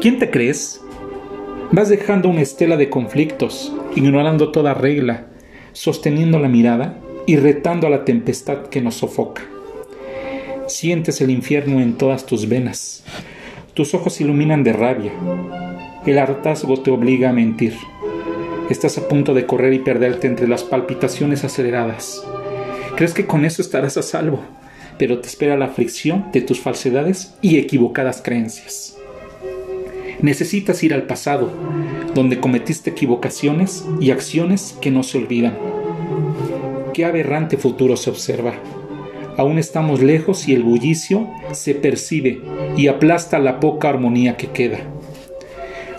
¿Quién te crees? Vas dejando una estela de conflictos, ignorando toda regla, sosteniendo la mirada y retando a la tempestad que nos sofoca. Sientes el infierno en todas tus venas. Tus ojos iluminan de rabia. El hartazgo te obliga a mentir. Estás a punto de correr y perderte entre las palpitaciones aceleradas. Crees que con eso estarás a salvo, pero te espera la aflicción de tus falsedades y equivocadas creencias. Necesitas ir al pasado, donde cometiste equivocaciones y acciones que no se olvidan. Qué aberrante futuro se observa. Aún estamos lejos y el bullicio se percibe y aplasta la poca armonía que queda.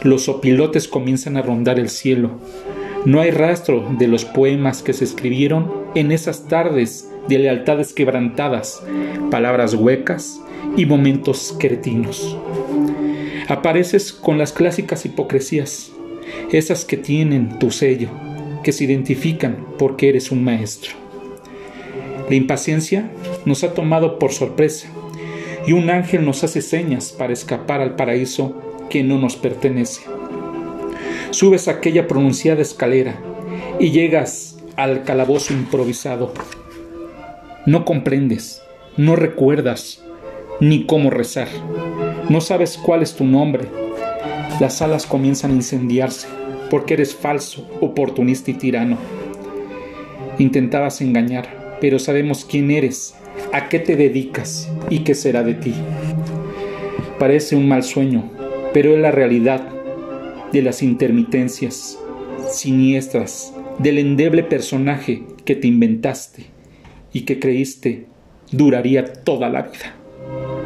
Los opilotes comienzan a rondar el cielo. No hay rastro de los poemas que se escribieron en esas tardes de lealtades quebrantadas, palabras huecas y momentos cretinos. Apareces con las clásicas hipocresías, esas que tienen tu sello, que se identifican porque eres un maestro. La impaciencia nos ha tomado por sorpresa y un ángel nos hace señas para escapar al paraíso que no nos pertenece. Subes aquella pronunciada escalera y llegas al calabozo improvisado. No comprendes, no recuerdas ni cómo rezar. No sabes cuál es tu nombre. Las alas comienzan a incendiarse porque eres falso, oportunista y tirano. Intentabas engañar, pero sabemos quién eres, a qué te dedicas y qué será de ti. Parece un mal sueño, pero es la realidad de las intermitencias siniestras del endeble personaje que te inventaste y que creíste duraría toda la vida.